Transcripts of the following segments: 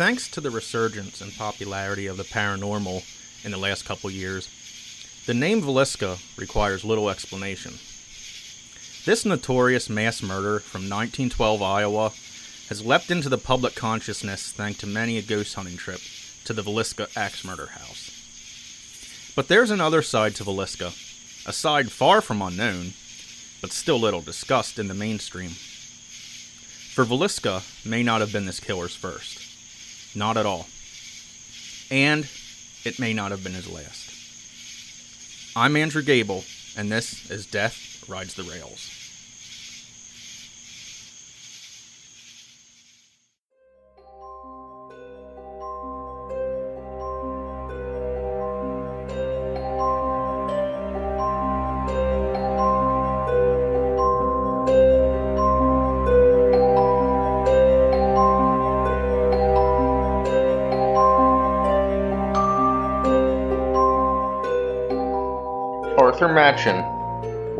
Thanks to the resurgence and popularity of the paranormal in the last couple years, the name Villisca requires little explanation. This notorious mass murder from 1912 Iowa has leapt into the public consciousness thanks to many a ghost hunting trip to the Villisca Axe Murder House. But there's another side to Villisca, a side far from unknown, but still little discussed in the mainstream. For Villisca may not have been this killer's first. Not at all. And it may not have been his last. I'm Andrew Gable, and this is Death Rides the Rails.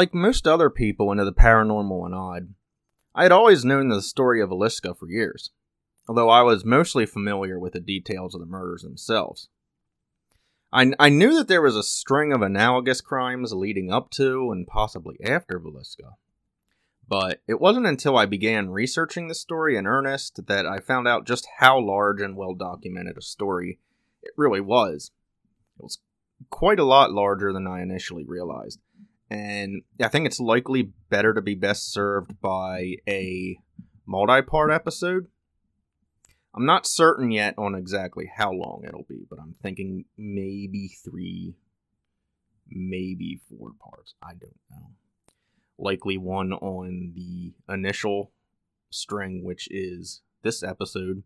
Like most other people into the paranormal and odd, I had always known the story of Villisca for years, although I was mostly familiar with the details of the murders themselves. I, I knew that there was a string of analogous crimes leading up to and possibly after Villisca, but it wasn't until I began researching the story in earnest that I found out just how large and well documented a story it really was. It was quite a lot larger than I initially realized and I think it's likely better to be best served by a multi-part episode. I'm not certain yet on exactly how long it'll be, but I'm thinking maybe three, maybe four parts. I don't know. Likely one on the initial string, which is this episode,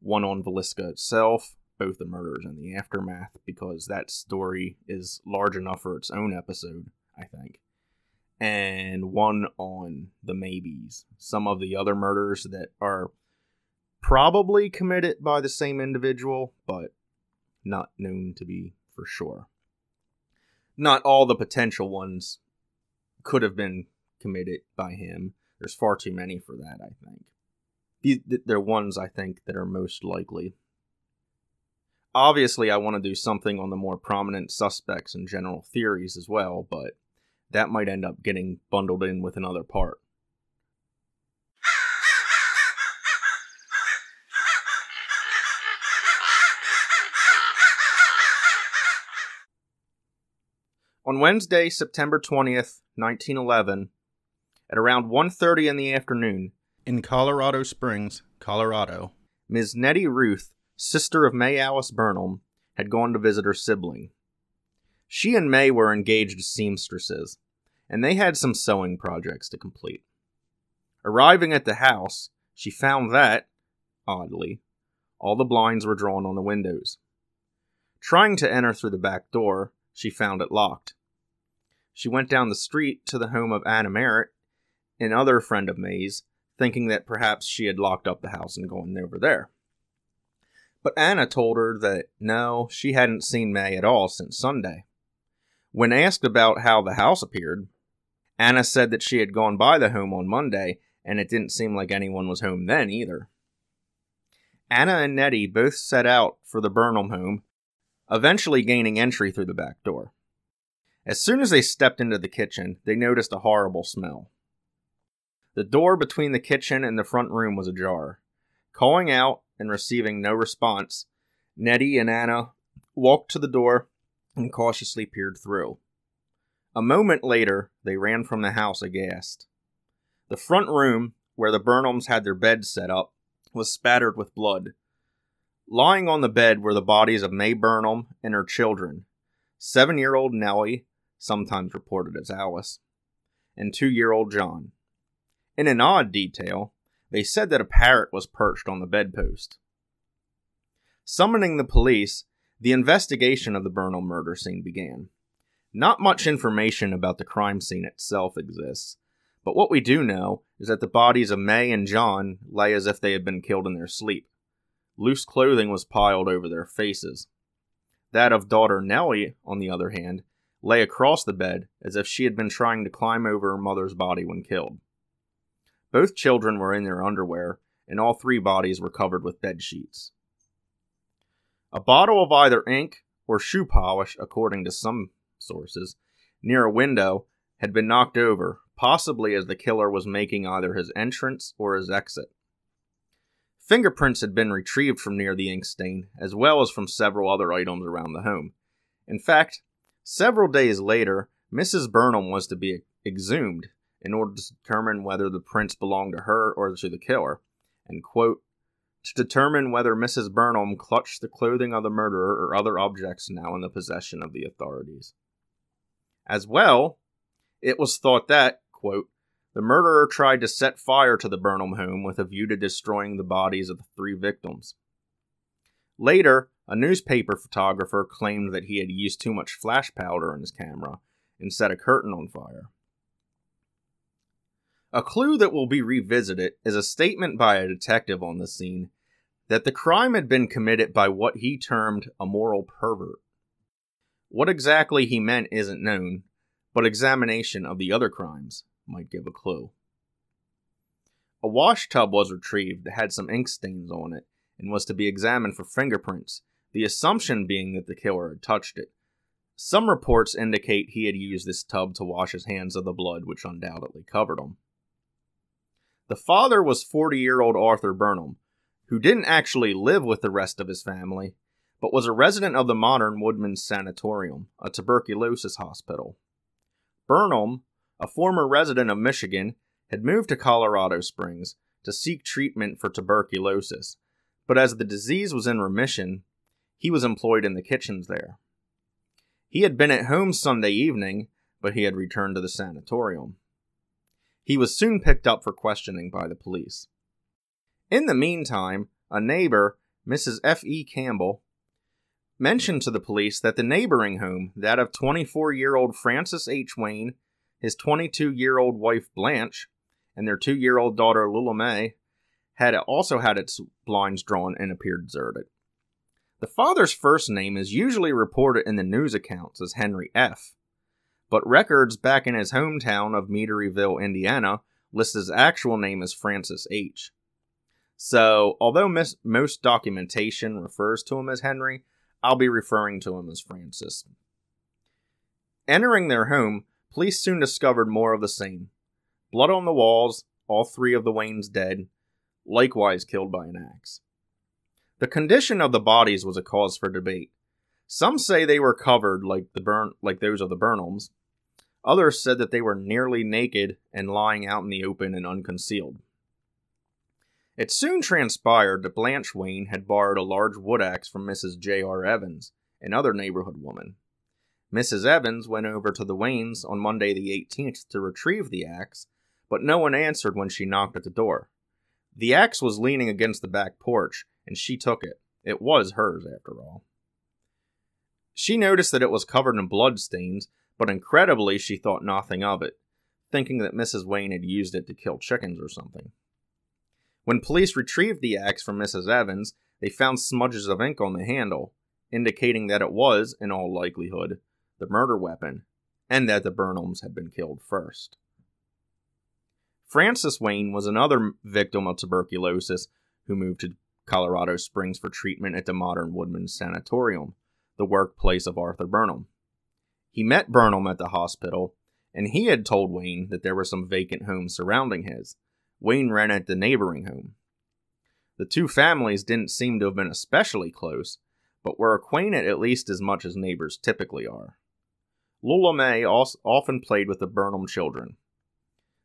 one on Villisca itself, both the murders and the aftermath, because that story is large enough for its own episode I think, and one on the maybes. Some of the other murders that are probably committed by the same individual, but not known to be for sure. Not all the potential ones could have been committed by him. There's far too many for that, I think. These, they're ones I think that are most likely. Obviously, I want to do something on the more prominent suspects and general theories as well, but that might end up getting bundled in with another part. On Wednesday, September 20th, 1911, at around 1:30 in the afternoon, in Colorado Springs, Colorado, Ms. Nettie Ruth, sister of May Alice Burnham, had gone to visit her sibling. She and May were engaged seamstresses, and they had some sewing projects to complete. Arriving at the house, she found that, oddly, all the blinds were drawn on the windows. Trying to enter through the back door, she found it locked. She went down the street to the home of Anna Merritt, another friend of May's, thinking that perhaps she had locked up the house and gone over there. But Anna told her that no, she hadn't seen May at all since Sunday. When asked about how the house appeared, Anna said that she had gone by the home on Monday, and it didn't seem like anyone was home then either. Anna and Nettie both set out for the Burnham home, eventually gaining entry through the back door. As soon as they stepped into the kitchen, they noticed a horrible smell. The door between the kitchen and the front room was ajar. Calling out and receiving no response, Nettie and Anna walked to the door and cautiously peered through. A moment later, they ran from the house aghast. The front room, where the Burnhams had their beds set up, was spattered with blood. Lying on the bed were the bodies of May Burnham and her children seven year old Nellie, sometimes reported as Alice, and two year old John. In an odd detail, they said that a parrot was perched on the bedpost. Summoning the police, the investigation of the Burnham murder scene began. Not much information about the crime scene itself exists, but what we do know is that the bodies of May and John lay as if they had been killed in their sleep. Loose clothing was piled over their faces. That of daughter Nellie, on the other hand, lay across the bed as if she had been trying to climb over her mother's body when killed. Both children were in their underwear, and all three bodies were covered with bed sheets. A bottle of either ink or shoe polish, according to some sources, near a window had been knocked over, possibly as the killer was making either his entrance or his exit. Fingerprints had been retrieved from near the ink stain, as well as from several other items around the home. In fact, several days later, Mrs. Burnham was to be exhumed in order to determine whether the prints belonged to her or to the killer, and quote, to determine whether Mrs. Burnham clutched the clothing of the murderer or other objects now in the possession of the authorities. As well, it was thought that, quote, the murderer tried to set fire to the Burnham home with a view to destroying the bodies of the three victims. Later, a newspaper photographer claimed that he had used too much flash powder in his camera and set a curtain on fire. A clue that will be revisited is a statement by a detective on the scene that the crime had been committed by what he termed a moral pervert. What exactly he meant isn't known, but examination of the other crimes might give a clue. A wash tub was retrieved that had some ink stains on it and was to be examined for fingerprints, the assumption being that the killer had touched it. Some reports indicate he had used this tub to wash his hands of the blood which undoubtedly covered them. The father was 40 year old Arthur Burnham, who didn't actually live with the rest of his family, but was a resident of the Modern Woodmen's Sanatorium, a tuberculosis hospital. Burnham, a former resident of Michigan, had moved to Colorado Springs to seek treatment for tuberculosis, but as the disease was in remission, he was employed in the kitchens there. He had been at home Sunday evening, but he had returned to the sanatorium. He was soon picked up for questioning by the police. In the meantime, a neighbor, Mrs. F. E. Campbell, mentioned to the police that the neighboring home, that of 24 year old Francis H. Wayne, his 22 year old wife Blanche, and their two year old daughter Lula May, had also had its blinds drawn and appeared deserted. The father's first name is usually reported in the news accounts as Henry F., but records back in his hometown of Meaderyville, Indiana, list his actual name as Francis H. So, although mis- most documentation refers to him as Henry, I'll be referring to him as Francis. Entering their home, police soon discovered more of the same blood on the walls, all three of the Waynes dead, likewise killed by an axe. The condition of the bodies was a cause for debate. Some say they were covered like the burn like those of the Burnhams. Others said that they were nearly naked and lying out in the open and unconcealed. It soon transpired that Blanche Wayne had borrowed a large wood axe from Mrs. J.R. Evans, another neighborhood woman. Mrs. Evans went over to the Waynes on Monday the 18th to retrieve the axe, but no one answered when she knocked at the door. The axe was leaning against the back porch, and she took it. It was hers, after all. She noticed that it was covered in blood stains, but incredibly she thought nothing of it, thinking that Mrs. Wayne had used it to kill chickens or something. When police retrieved the axe from Mrs. Evans, they found smudges of ink on the handle, indicating that it was, in all likelihood, the murder weapon, and that the Burnhams had been killed first. Francis Wayne was another victim of tuberculosis who moved to Colorado Springs for treatment at the Modern Woodmen Sanatorium, the workplace of Arthur Burnham. He met Burnham at the hospital, and he had told Wayne that there were some vacant homes surrounding his, Wayne rented the neighboring home. The two families didn't seem to have been especially close, but were acquainted at least as much as neighbors typically are. Lula May often played with the Burnham children.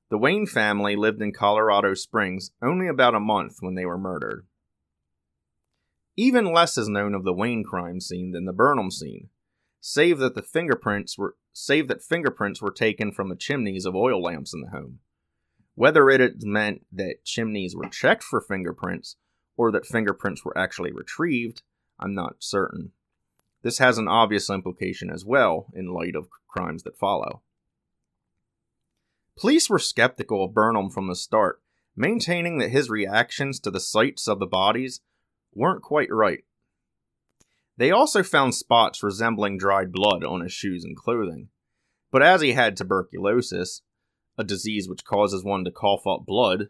The Wayne family lived in Colorado Springs only about a month when they were murdered. Even less is known of the Wayne crime scene than the Burnham scene, save that the fingerprints were save that fingerprints were taken from the chimneys of oil lamps in the home. Whether it meant that chimneys were checked for fingerprints or that fingerprints were actually retrieved, I'm not certain. This has an obvious implication as well in light of crimes that follow. Police were skeptical of Burnham from the start, maintaining that his reactions to the sights of the bodies weren't quite right. They also found spots resembling dried blood on his shoes and clothing. But as he had tuberculosis, a disease which causes one to cough up blood,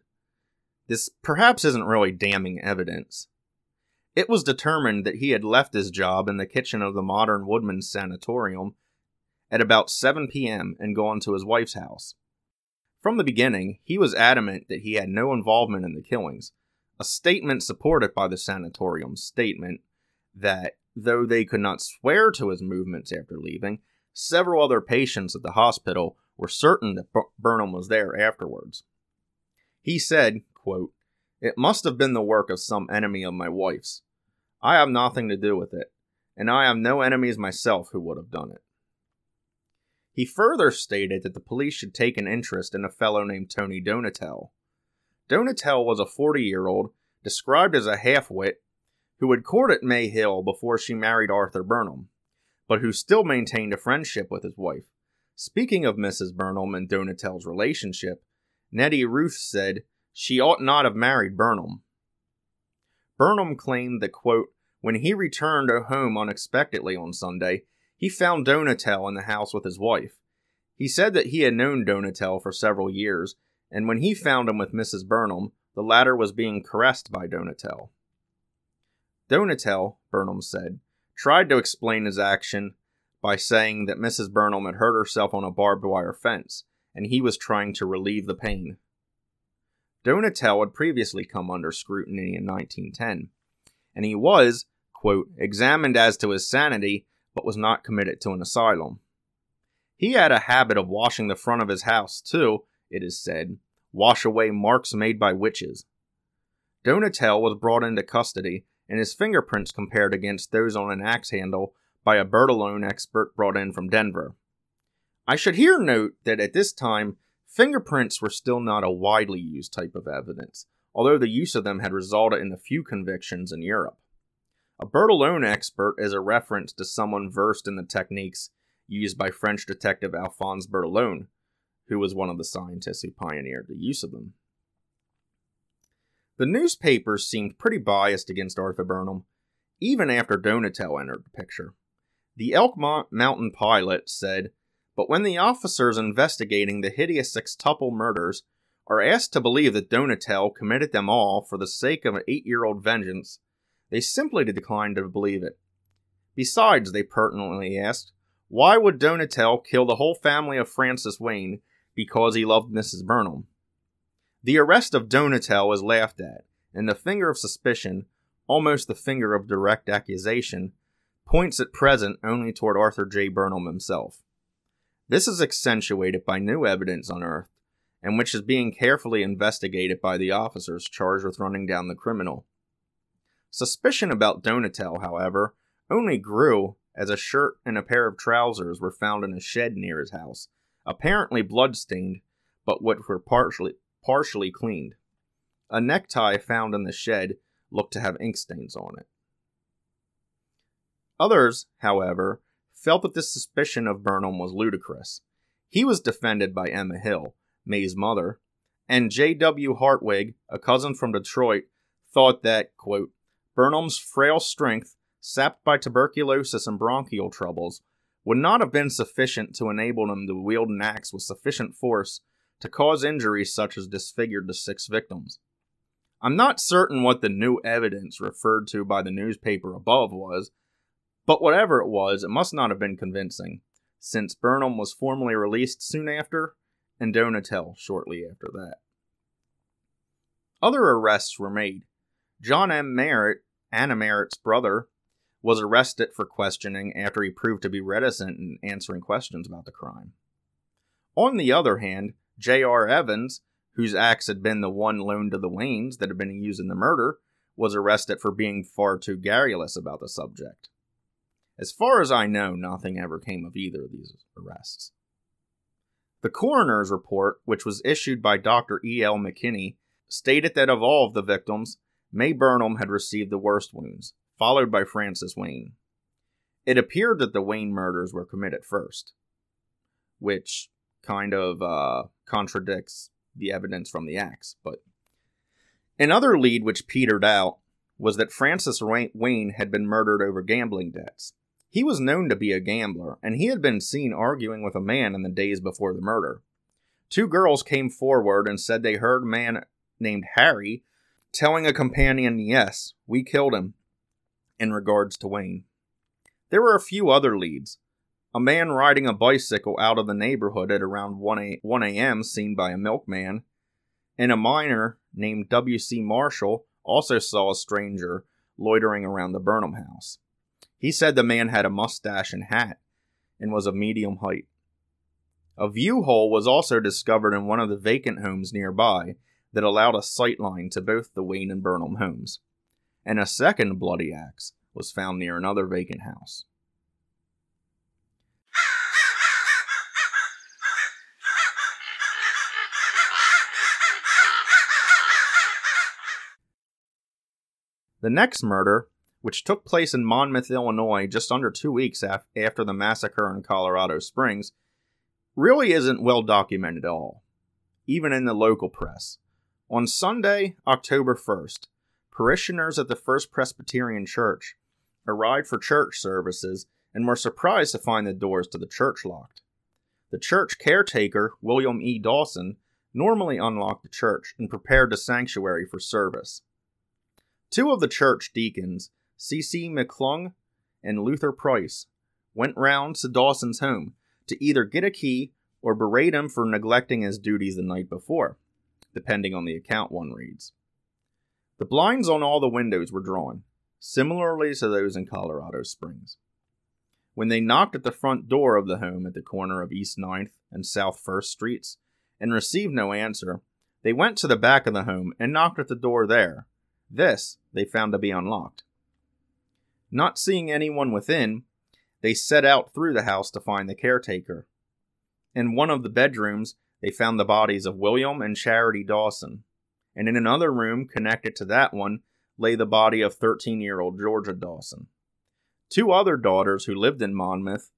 this perhaps isn't really damning evidence. It was determined that he had left his job in the kitchen of the Modern Woodmen's Sanatorium at about 7 p.m. and gone to his wife's house. From the beginning, he was adamant that he had no involvement in the killings, a statement supported by the sanatorium's statement that, though they could not swear to his movements after leaving, several other patients at the hospital were certain that Burnham was there afterwards. He said, quote, It must have been the work of some enemy of my wife's. I have nothing to do with it, and I have no enemies myself who would have done it. He further stated that the police should take an interest in a fellow named Tony Donatel. Donatel was a 40 year old, described as a half wit, who had courted May Hill before she married Arthur Burnham, but who still maintained a friendship with his wife. Speaking of Mrs. Burnham and Donatel's relationship, Nettie Ruth said she ought not have married Burnham. Burnham claimed that, quote, when he returned home unexpectedly on Sunday, he found Donatel in the house with his wife. He said that he had known Donatel for several years, and when he found him with Mrs. Burnham, the latter was being caressed by Donatel. Donatel, Burnham said, tried to explain his action by saying that Mrs. Burnham had hurt herself on a barbed wire fence, and he was trying to relieve the pain. Donatel had previously come under scrutiny in 1910, and he was, quote, examined as to his sanity but was not committed to an asylum. He had a habit of washing the front of his house, too, it is said, wash away marks made by witches. Donatel was brought into custody and his fingerprints compared against those on an axe handle by a Bertillon expert brought in from Denver. I should here note that at this time, fingerprints were still not a widely used type of evidence, although the use of them had resulted in a few convictions in Europe. A Bertillon expert is a reference to someone versed in the techniques used by French detective Alphonse Bertillon, who was one of the scientists who pioneered the use of them. The newspapers seemed pretty biased against Arthur Burnham, even after Donatel entered the picture. The Elk Mountain Pilot said, But when the officers investigating the hideous sextuple murders are asked to believe that Donatel committed them all for the sake of an eight year old vengeance, they simply declined to believe it. Besides, they pertinently asked, why would Donatel kill the whole family of Francis Wayne because he loved Mrs. Burnham? The arrest of Donatel was laughed at, and the finger of suspicion, almost the finger of direct accusation, points at present only toward Arthur J. Burnham himself. This is accentuated by new evidence unearthed, and which is being carefully investigated by the officers charged with running down the criminal. Suspicion about Donatel, however, only grew as a shirt and a pair of trousers were found in a shed near his house, apparently blood-stained, but which were partially partially cleaned. A necktie found in the shed looked to have ink stains on it. Others, however, felt that this suspicion of Burnham was ludicrous. He was defended by Emma Hill, May's mother, and J.W. Hartwig, a cousin from Detroit, thought that, quote, Burnham's frail strength, sapped by tuberculosis and bronchial troubles, would not have been sufficient to enable him to wield an axe with sufficient force to cause injuries such as disfigured the six victims. I'm not certain what the new evidence referred to by the newspaper above was, but whatever it was, it must not have been convincing, since Burnham was formally released soon after, and Donatel shortly after that. Other arrests were made. John M. Merritt Anna Merritt's brother, was arrested for questioning after he proved to be reticent in answering questions about the crime. On the other hand, J.R. Evans, whose axe had been the one loaned to the Waynes that had been used in the murder, was arrested for being far too garrulous about the subject. As far as I know, nothing ever came of either of these arrests. The coroner's report, which was issued by Dr. E.L. McKinney, stated that of all of the victims, May Burnham had received the worst wounds, followed by Francis Wayne. It appeared that the Wayne murders were committed first, which kind of uh, contradicts the evidence from the axe. But another lead which petered out was that Francis Wayne had been murdered over gambling debts. He was known to be a gambler, and he had been seen arguing with a man in the days before the murder. Two girls came forward and said they heard a man named Harry telling a companion, Yes, we killed him, in regards to Wayne. There were a few other leads. A man riding a bicycle out of the neighborhood at around 1 a.m., seen by a milkman, and a miner named W.C. Marshall also saw a stranger loitering around the Burnham house. He said the man had a mustache and hat and was of medium height. A view hole was also discovered in one of the vacant homes nearby that allowed a sight line to both the Wayne and Burnham homes, and a second bloody axe was found near another vacant house. The next murder, which took place in Monmouth, Illinois, just under two weeks af- after the massacre in Colorado Springs, really isn't well documented at all, even in the local press. On Sunday, October 1st, parishioners at the First Presbyterian Church arrived for church services and were surprised to find the doors to the church locked. The church caretaker, William E. Dawson, normally unlocked the church and prepared the sanctuary for service. Two of the church deacons, C.C. McClung and Luther Price, went round to Dawson's home to either get a key or berate him for neglecting his duties the night before, depending on the account one reads. The blinds on all the windows were drawn, similarly to those in Colorado Springs. When they knocked at the front door of the home at the corner of East 9th and South 1st Streets and received no answer, they went to the back of the home and knocked at the door there, this they found to be unlocked. Not seeing anyone within, they set out through the house to find the caretaker. In one of the bedrooms, they found the bodies of William and Charity Dawson, and in another room connected to that one lay the body of 13 year old Georgia Dawson. Two other daughters who lived in Monmouth,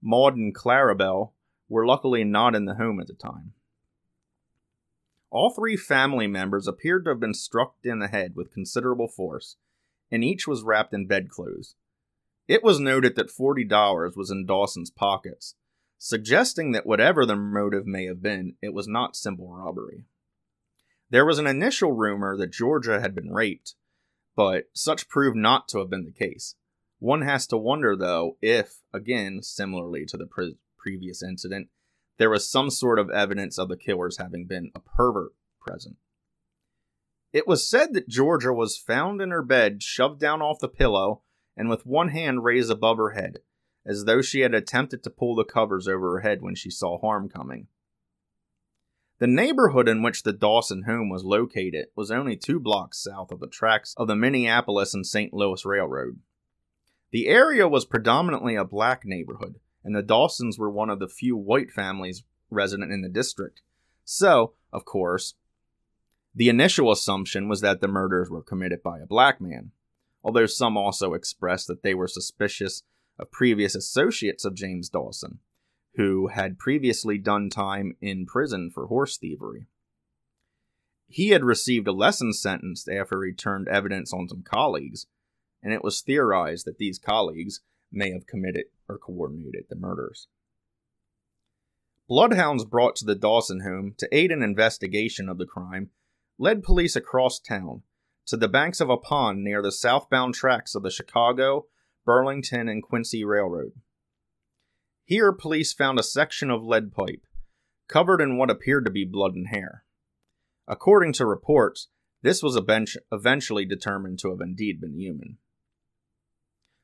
Maud and Clarabelle, were luckily not in the home at the time. All three family members appeared to have been struck in the head with considerable force, and each was wrapped in bedclothes. It was noted that $40 was in Dawson's pockets, suggesting that whatever the motive may have been, it was not simple robbery. There was an initial rumor that Georgia had been raped, but such proved not to have been the case. One has to wonder, though, if, again, similarly to the pre- previous incident, there was some sort of evidence of the killers having been a pervert present. It was said that Georgia was found in her bed, shoved down off the pillow, and with one hand raised above her head, as though she had attempted to pull the covers over her head when she saw harm coming. The neighborhood in which the Dawson home was located was only two blocks south of the tracks of the Minneapolis and St. Louis Railroad. The area was predominantly a black neighborhood, and the Dawsons were one of the few white families resident in the district. So, of course, the initial assumption was that the murders were committed by a black man, although some also expressed that they were suspicious of previous associates of James Dawson, who had previously done time in prison for horse thievery. He had received a lesson sentence after he turned evidence on some colleagues, and it was theorized that these colleagues may have committed or coordinated the murders. Bloodhounds brought to the Dawson home to aid an investigation of the crime led police across town to the banks of a pond near the southbound tracks of the Chicago, Burlington, and Quincy Railroad. Here, police found a section of lead pipe, covered in what appeared to be blood and hair. According to reports, this was eventually determined to have indeed been human.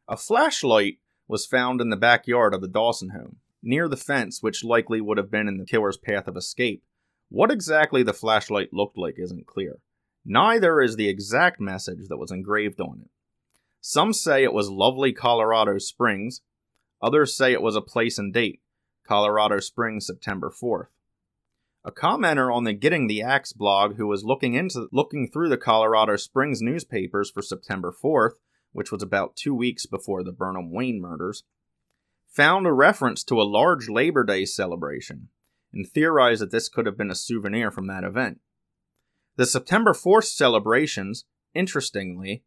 A flashlight was found in the backyard of the Dawson home, near the fence which likely would have been in the killer's path of escape. What exactly the flashlight looked like isn't clear. Neither is the exact message that was engraved on it. Some say it was lovely Colorado Springs, others say it was a place and date, Colorado Springs, September 4th. A commenter on the Getting the Axe blog who was looking into looking through the Colorado Springs newspapers for September 4th, which was about 2 weeks before the Burnham Wayne murders, found a reference to a large Labor Day celebration and theorized that this could have been a souvenir from that event. The September 4th celebrations, interestingly,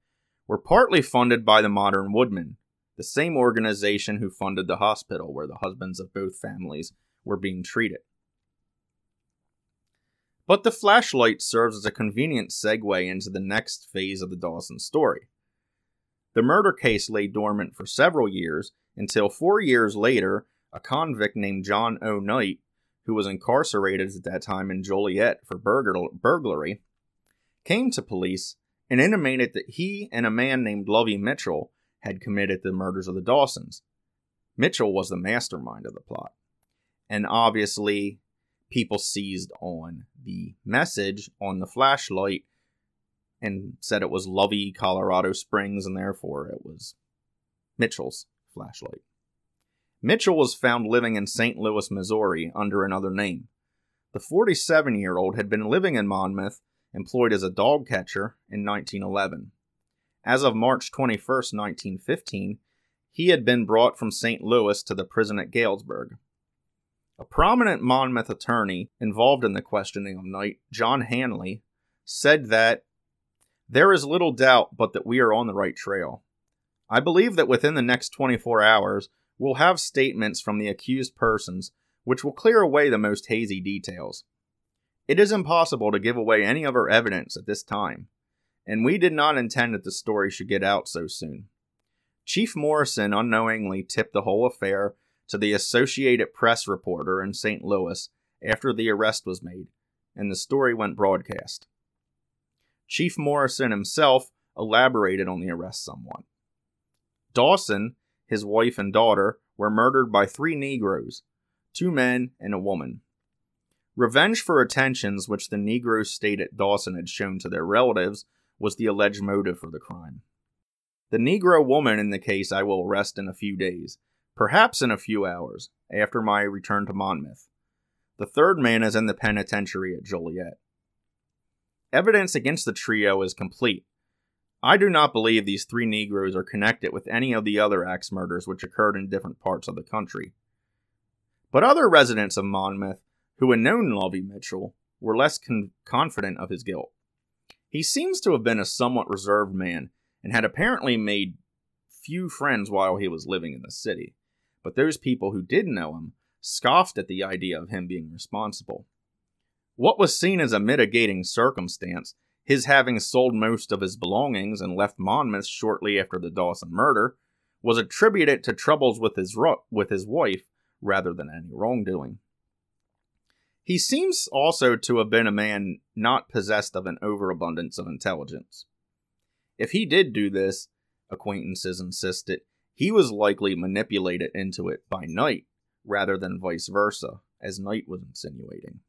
were partly funded by the Modern Woodmen, the same organization who funded the hospital where the husbands of both families were being treated. But the flashlight serves as a convenient segue into the next phase of the Dawson story. The murder case lay dormant for several years until four years later, a convict named John O. Knight, who was incarcerated at that time in Joliet for burglary, came to police and intimated that he and a man named Lovey Mitchell had committed the murders of the Dawsons. Mitchell was the mastermind of the plot. And obviously, people seized on the message on the flashlight and said it was Lovey, Colorado Springs, and therefore it was Mitchell's flashlight. Mitchell was found living in St. Louis, Missouri, under another name. The 47 year old had been living in Monmouth, employed as a dog catcher, in 1911. As of March 21, 1915, he had been brought from St. Louis to the prison at Galesburg. A prominent Monmouth attorney involved in the questioning of Knight, John Hanley, said that there is little doubt but that we are on the right trail. I believe that within the next 24 hours, we'll have statements from the accused persons which will clear away the most hazy details. It is impossible to give away any of our evidence at this time, and we did not intend that the story should get out so soon. Chief Morrison unknowingly tipped the whole affair to the Associated Press reporter in St. Louis after the arrest was made, and the story went broadcast. Chief Morrison himself elaborated on the arrest somewhat. Dawson, his wife, and daughter were murdered by three Negroes, two men and a woman. Revenge for attentions which the Negroes stated Dawson had shown to their relatives was the alleged motive for the crime. The Negro woman in the case I will arrest in a few days, perhaps in a few hours, after my return to Monmouth. The third man is in the penitentiary at Joliet. Evidence against the trio is complete. I do not believe these three Negroes are connected with any of the other axe murders which occurred in different parts of the country. But other residents of Monmouth who had known Lovey Mitchell were less con- confident of his guilt. He seems to have been a somewhat reserved man and had apparently made few friends while he was living in the city but those people who did know him scoffed at the idea of him being responsible. What was seen as a mitigating circumstance, his having sold most of his belongings and left Monmouth shortly after the Dawson murder, was attributed to troubles with his with his wife rather than any wrongdoing. He seems also to have been a man not possessed of an overabundance of intelligence. If he did do this, acquaintances insisted, he was likely manipulated into it by Knight rather than vice versa, as Knight was insinuating.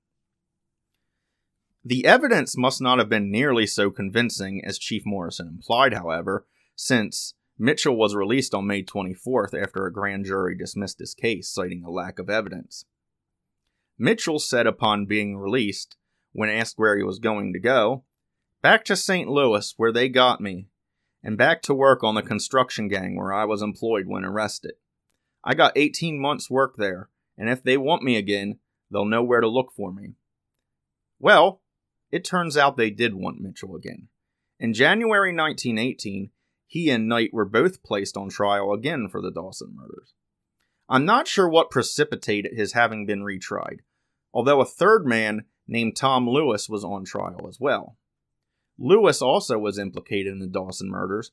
The evidence must not have been nearly so convincing as Chief Morrison implied, however, since Mitchell was released on May 24th after a grand jury dismissed his case, citing a lack of evidence. Mitchell said upon being released, when asked where he was going to go, Back to St. Louis, where they got me, and back to work on the construction gang where I was employed when arrested. I got 18 months' work there, and if they want me again, they'll know where to look for me. Well, it turns out they did want Mitchell again. In January 1918, he and Knight were both placed on trial again for the Dawson murders. I'm not sure what precipitated his having been retried, although a third man named Tom Lewis was on trial as well. Lewis also was implicated in the Dawson murders,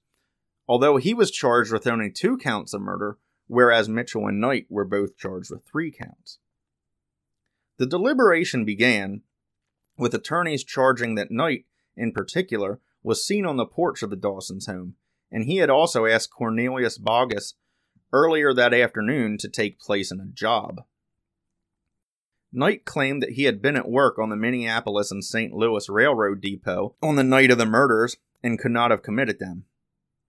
although he was charged with only two counts of murder, whereas Mitchell and Knight were both charged with three counts. The deliberation began with attorneys charging that Knight, in particular, was seen on the porch of the Dawsons' home, and he had also asked Cornelius Bogus earlier that afternoon to take place in a job. Knight claimed that he had been at work on the Minneapolis and St. Louis Railroad Depot on the night of the murders and could not have committed them.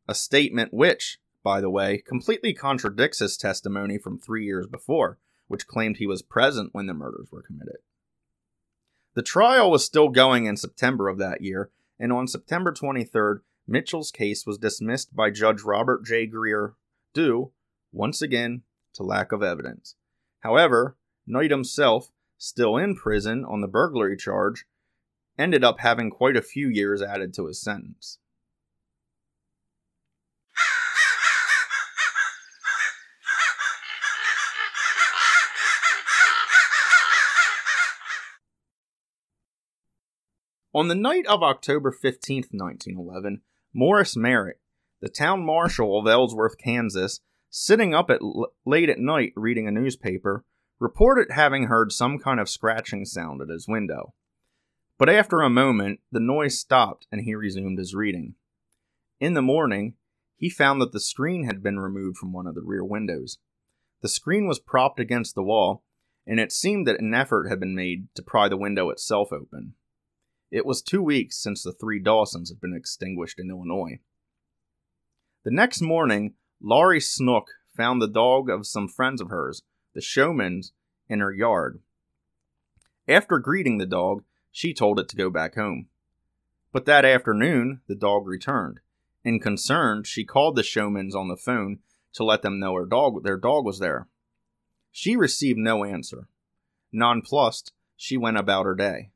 A statement which, by the way, completely contradicts his testimony from three years before, which claimed he was present when the murders were committed. The trial was still going in September of that year, and on September 23rd, Mitchell's case was dismissed by Judge Robert J. Greer, due, once again, to lack of evidence. However, Knight himself, still in prison on the burglary charge, ended up having quite a few years added to his sentence. On the night of October 15, 1911, Morris Merritt, the town marshal of Ellsworth, Kansas, sitting up at l- late at night reading a newspaper, reported having heard some kind of scratching sound at his window. But after a moment, the noise stopped and he resumed his reading. In the morning, he found that the screen had been removed from one of the rear windows. The screen was propped against the wall, and it seemed that an effort had been made to pry the window itself open. It was two weeks since the three Dawsons had been extinguished in Illinois. The next morning, Laurie Snook found the dog of some friends of hers, the Showmans, in her yard. After greeting the dog, she told it to go back home. But that afternoon, the dog returned. and concerned, she called the Showmans on the phone to let them know her dog, their dog was there. She received no answer. Nonplussed, she went about her day.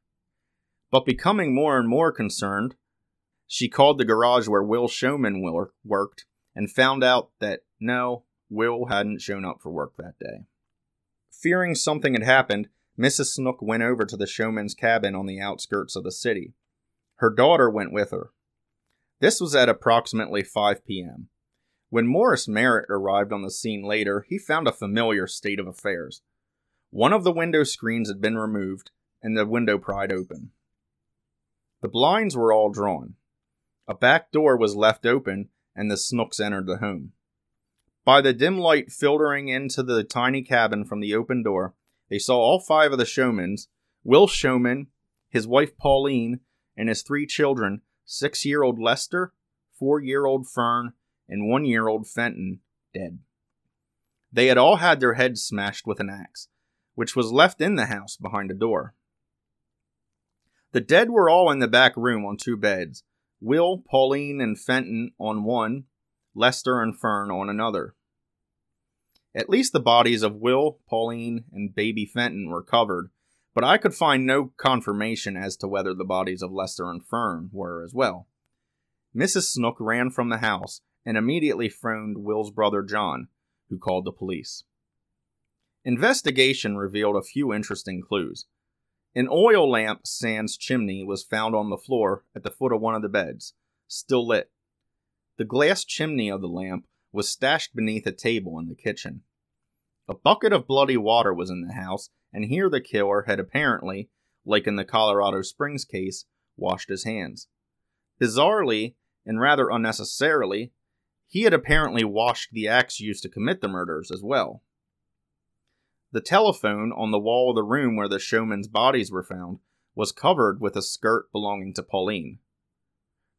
But becoming more and more concerned, she called the garage where Will Showman worked and found out that no, Will hadn't shown up for work that day. Fearing something had happened, Mrs. Snook went over to the Showman's cabin on the outskirts of the city. Her daughter went with her. This was at approximately 5 p.m. When Morris Merritt arrived on the scene later, he found a familiar state of affairs. One of the window screens had been removed, and the window pried open. The blinds were all drawn. A back door was left open, and the Snooks entered the home. By the dim light filtering into the tiny cabin from the open door, they saw all five of the Showmans Will Showman, his wife Pauline, and his three children six year old Lester, four year old Fern, and one year old Fenton dead. They had all had their heads smashed with an axe, which was left in the house behind a door. The dead were all in the back room on two beds Will, Pauline, and Fenton on one, Lester and Fern on another. At least the bodies of Will, Pauline, and baby Fenton were covered, but I could find no confirmation as to whether the bodies of Lester and Fern were as well. Mrs. Snook ran from the house and immediately phoned Will's brother John, who called the police. Investigation revealed a few interesting clues. An oil lamp sans chimney was found on the floor at the foot of one of the beds, still lit. The glass chimney of the lamp was stashed beneath a table in the kitchen. A bucket of bloody water was in the house, and here the killer had apparently, like in the Colorado Springs case, washed his hands. Bizarrely, and rather unnecessarily, he had apparently washed the axe used to commit the murders as well. The telephone on the wall of the room where the Showmans' bodies were found was covered with a skirt belonging to Pauline.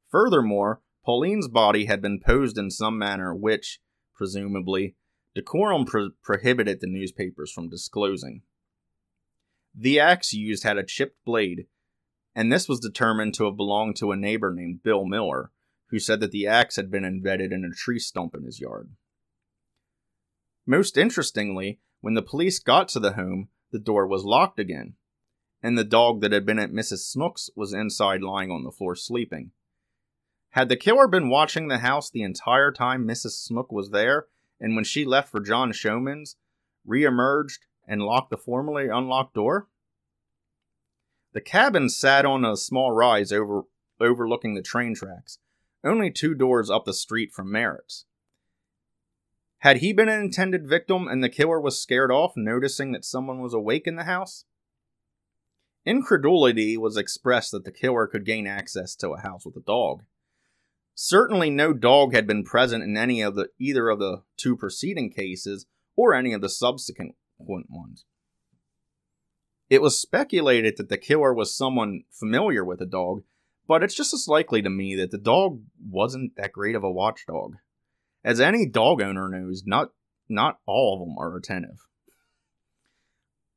Furthermore, Pauline's body had been posed in some manner which, presumably, decorum pro- prohibited the newspapers from disclosing. The axe used had a chipped blade, and this was determined to have belonged to a neighbor named Bill Miller, who said that the axe had been embedded in a tree stump in his yard. Most interestingly, when the police got to the home, the door was locked again, and the dog that had been at Mrs. Snook's was inside lying on the floor sleeping. Had the killer been watching the house the entire time Mrs. Snook was there, and when she left for John Showman's, reemerged and locked the formerly unlocked door? The cabin sat on a small rise over overlooking the train tracks, only two doors up the street from Merritt's. Had he been an intended victim and the killer was scared off, noticing that someone was awake in the house? Incredulity was expressed that the killer could gain access to a house with a dog. Certainly no dog had been present in any of the either of the two preceding cases or any of the subsequent ones. It was speculated that the killer was someone familiar with the dog, but it's just as likely to me that the dog wasn't that great of a watchdog. As any dog owner knows, not not all of them are attentive.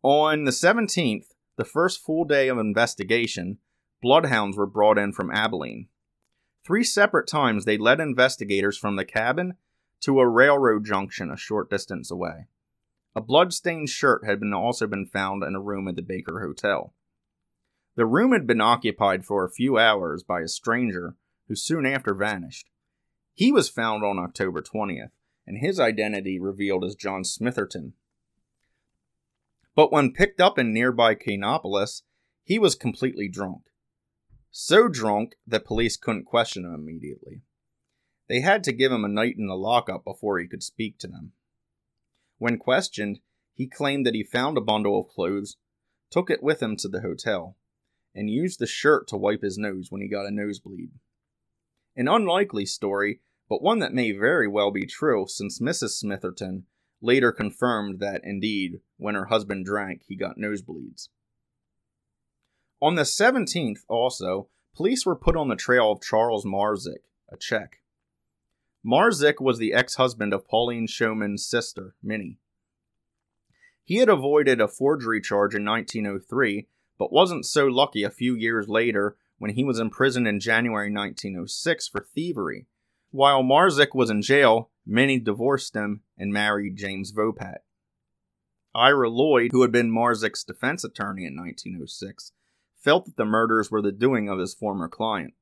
On the 17th, the first full day of investigation, bloodhounds were brought in from Abilene. Three separate times they led investigators from the cabin to a railroad junction a short distance away. A blood-stained shirt had been also been found in a room at the Baker Hotel. The room had been occupied for a few hours by a stranger who soon after vanished. He was found on October 20th, and his identity revealed as John Smitherton. But when picked up in nearby Kanopolis, he was completely drunk. So drunk that police couldn't question him immediately. They had to give him a night in the lockup before he could speak to them. When questioned, he claimed that he found a bundle of clothes, took it with him to the hotel, and used the shirt to wipe his nose when he got a nosebleed. An unlikely story, but one that may very well be true since Mrs. Smitherton later confirmed that indeed, when her husband drank, he got nosebleeds. On the 17th, also, police were put on the trail of Charles Marzik, a Czech. Marzik was the ex husband of Pauline Showman's sister, Minnie. He had avoided a forgery charge in 1903, but wasn't so lucky a few years later when he was imprisoned in January 1906 for thievery. While Marzick was in jail, Minnie divorced him and married James Vopat. Ira Lloyd, who had been Marzick's defense attorney in 1906, felt that the murders were the doing of his former client.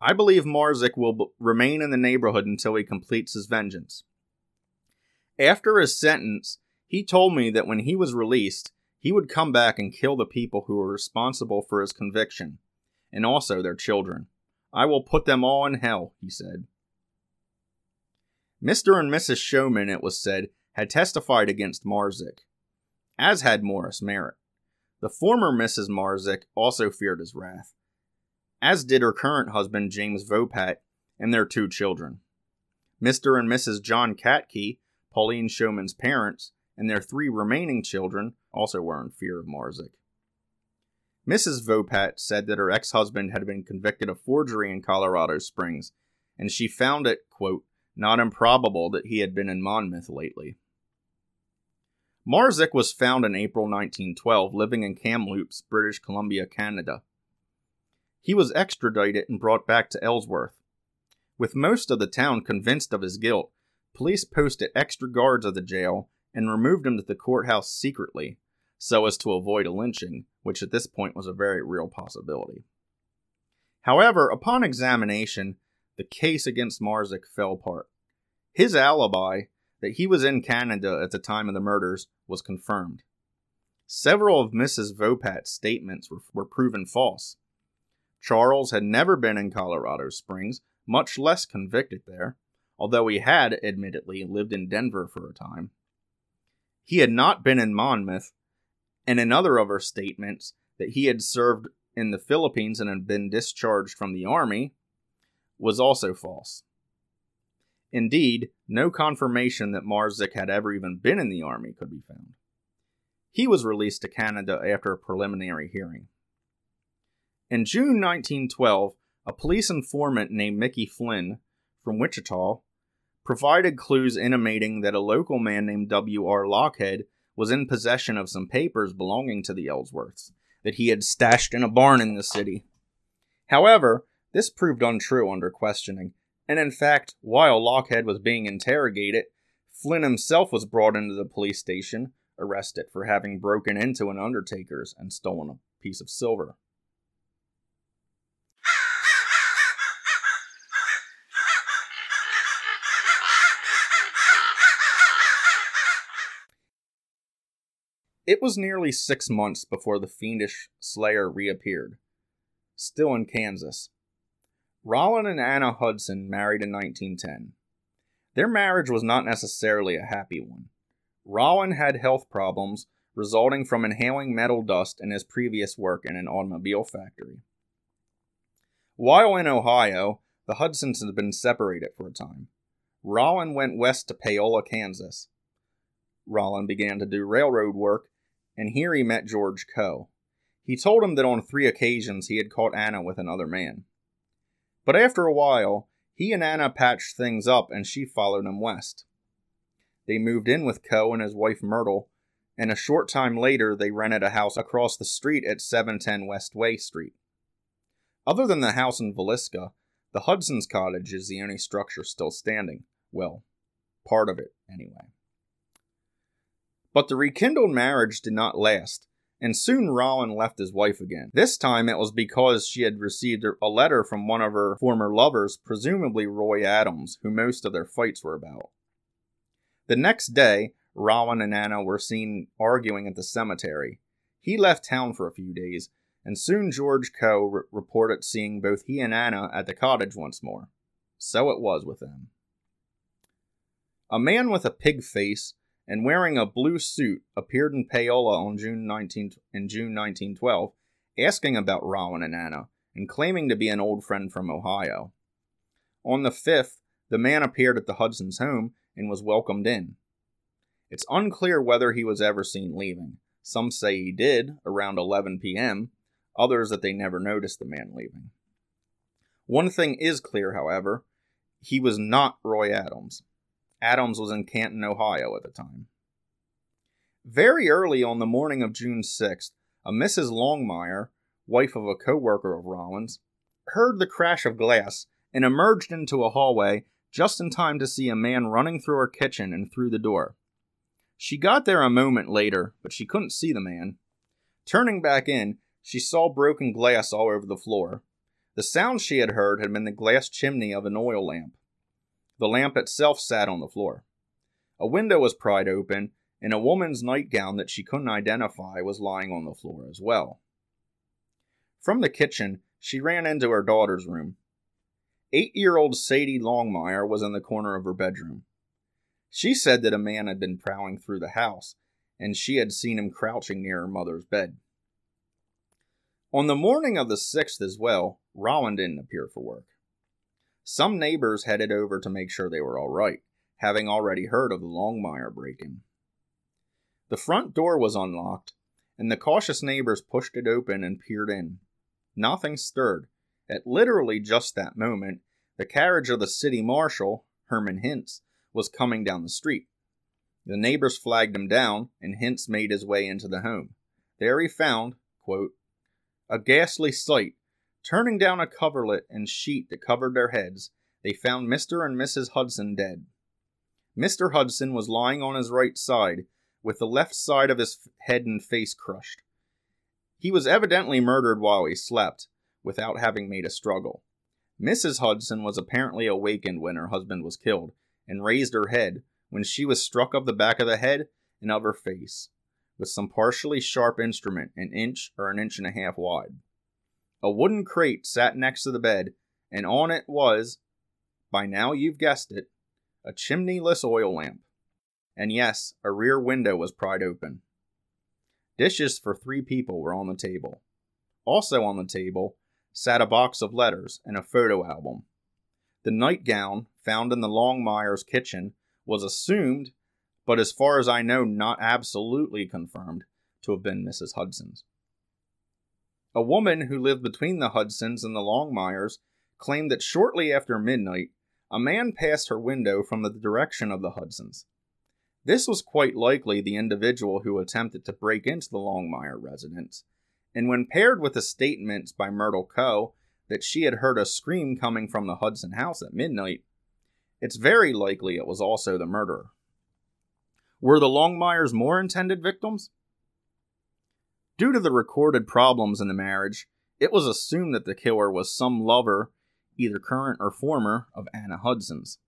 I believe Marzick will b- remain in the neighborhood until he completes his vengeance. After his sentence, he told me that when he was released, he would come back and kill the people who were responsible for his conviction, and also their children. I will put them all in hell, he said. Mr. and Mrs. Showman, it was said, had testified against Marzick, as had Morris Merritt. The former Mrs. Marzick also feared his wrath, as did her current husband, James Vopat, and their two children. Mr. and Mrs. John Katkey, Pauline Showman's parents, and their three remaining children also were in fear of Marzick. Mrs. Vopat said that her ex husband had been convicted of forgery in Colorado Springs, and she found it, quote, not improbable that he had been in Monmouth lately. Marzick was found in April 1912 living in Kamloops, British Columbia, Canada. He was extradited and brought back to Ellsworth. With most of the town convinced of his guilt, police posted extra guards at the jail and removed him to the courthouse secretly so as to avoid a lynching, which at this point was a very real possibility. However, upon examination, the case against Marzick fell apart. His alibi, that he was in Canada at the time of the murders, was confirmed. Several of Mrs. Vopat's statements were, were proven false. Charles had never been in Colorado Springs, much less convicted there, although he had, admittedly, lived in Denver for a time. He had not been in Monmouth, in other of her statements that he had served in the Philippines and had been discharged from the army was also false. Indeed, no confirmation that Marzick had ever even been in the army could be found. He was released to Canada after a preliminary hearing. In June 1912, a police informant named Mickey Flynn from Wichita provided clues intimating that a local man named W.R. Lockhead was in possession of some papers belonging to the Ellsworths that he had stashed in a barn in the city. However, this proved untrue under questioning, and in fact, while Lockhead was being interrogated, Flynn himself was brought into the police station, arrested for having broken into an undertaker's and stolen a piece of silver. It was nearly six months before the fiendish slayer reappeared, still in Kansas, Rollin and Anna Hudson married in 1910. Their marriage was not necessarily a happy one. Rollin had health problems resulting from inhaling metal dust in his previous work in an automobile factory. While in Ohio, the Hudsons had been separated for a time. Rollin went west to Paola, Kansas. Rollin began to do railroad work, and here he met George Coe. He told him that on three occasions he had caught Anna with another man. But after a while, he and Anna patched things up and she followed him west. They moved in with Coe and his wife Myrtle, and a short time later they rented a house across the street at 710 West Way Street. Other than the house in Villisca, the Hudson's cottage is the only structure still standing. Well, part of it, anyway. But the rekindled marriage did not last, and soon Rollin left his wife again. This time it was because she had received a letter from one of her former lovers, presumably Roy Adams, who most of their fights were about. The next day, Rollin and Anna were seen arguing at the cemetery. He left town for a few days, and soon George Coe re- reported seeing both he and Anna at the cottage once more. So it was with them. A man with a pig face and wearing a blue suit appeared in Paola on June 19 in June 1912, asking about Rollin and Anna and claiming to be an old friend from Ohio. On the 5th, the man appeared at the Hudson's home and was welcomed in. It's unclear whether he was ever seen leaving. Some say he did, around 11 p.m., others that they never noticed the man leaving. One thing is clear, however he was not Roy Adams. Adams was in Canton, Ohio at the time. Very early on the morning of June 6th, a Mrs. Longmire, wife of a co worker of Rollin's, heard the crash of glass and emerged into a hallway just in time to see a man running through her kitchen and through the door. She got there a moment later, but she couldn't see the man. Turning back in, she saw broken glass all over the floor. The sound she had heard had been the glass chimney of an oil lamp. The lamp itself sat on the floor. A window was pried open, and a woman's nightgown that she couldn't identify was lying on the floor as well. From the kitchen, she ran into her daughter's room. Eight year old Sadie Longmire was in the corner of her bedroom. She said that a man had been prowling through the house, and she had seen him crouching near her mother's bed. On the morning of the 6th as well, Rollin didn't appear for work. Some neighbors headed over to make sure they were all right, having already heard of the Longmire break in. The front door was unlocked, and the cautious neighbors pushed it open and peered in. Nothing stirred. At literally just that moment, the carriage of the city marshal, Herman Hintz, was coming down the street. The neighbors flagged him down, and Hintz made his way into the home. There he found, quote, a ghastly sight. Turning down a coverlet and sheet that covered their heads, they found Mr. and Mrs. Hudson dead. Mr. Hudson was lying on his right side, with the left side of his head and face crushed. He was evidently murdered while he slept, without having made a struggle. Mrs. Hudson was apparently awakened when her husband was killed, and raised her head when she was struck of the back of the head and of her face with some partially sharp instrument an inch or an inch and a half wide. A wooden crate sat next to the bed, and on it was, by now you've guessed it, a chimneyless oil lamp. And yes, a rear window was pried open. Dishes for three people were on the table. Also on the table sat a box of letters and a photo album. The nightgown found in the Longmire's kitchen was assumed, but as far as I know, not absolutely confirmed, to have been Mrs. Hudson's. A woman who lived between the Hudsons and the Longmires claimed that shortly after midnight, a man passed her window from the direction of the Hudsons. This was quite likely the individual who attempted to break into the Longmire residence, and when paired with the statements by Myrtle Coe that she had heard a scream coming from the Hudson house at midnight, it's very likely it was also the murderer. Were the Longmires more intended victims? Due to the recorded problems in the marriage, it was assumed that the killer was some lover, either current or former, of Anna Hudson's.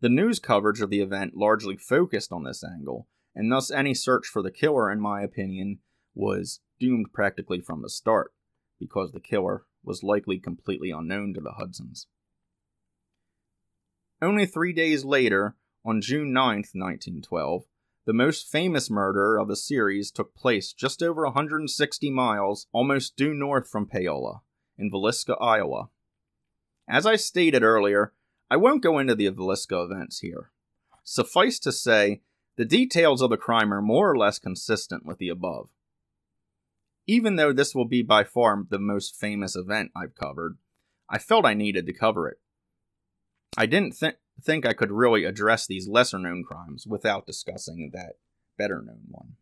The news coverage of the event largely focused on this angle, and thus any search for the killer, in my opinion, was doomed practically from the start, because the killer was likely completely unknown to the Hudsons. Only three days later, on June 9, 1912, the most famous murder of the series took place just over 160 miles almost due north from Paola, in Villisca, Iowa. As I stated earlier, I won't go into the Villisca events here. Suffice to say, the details of the crime are more or less consistent with the above. Even though this will be by far the most famous event I've covered, I felt I needed to cover it. I didn't th- think I could really address these lesser known crimes without discussing that better known one.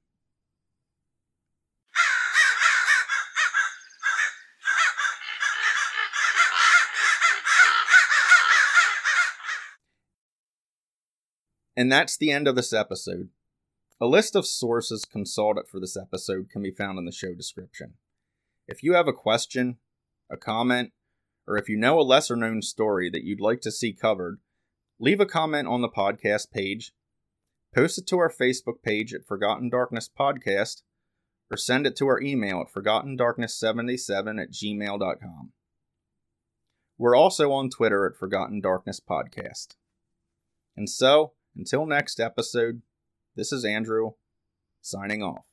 And that's the end of this episode. A list of sources consulted for this episode can be found in the show description. If you have a question, a comment, or if you know a lesser known story that you'd like to see covered, leave a comment on the podcast page, post it to our Facebook page at Forgotten Darkness Podcast, or send it to our email at forgottendarkness77 at gmail.com. We're also on Twitter at Forgotten Darkness Podcast. And so, until next episode, this is Andrew, signing off.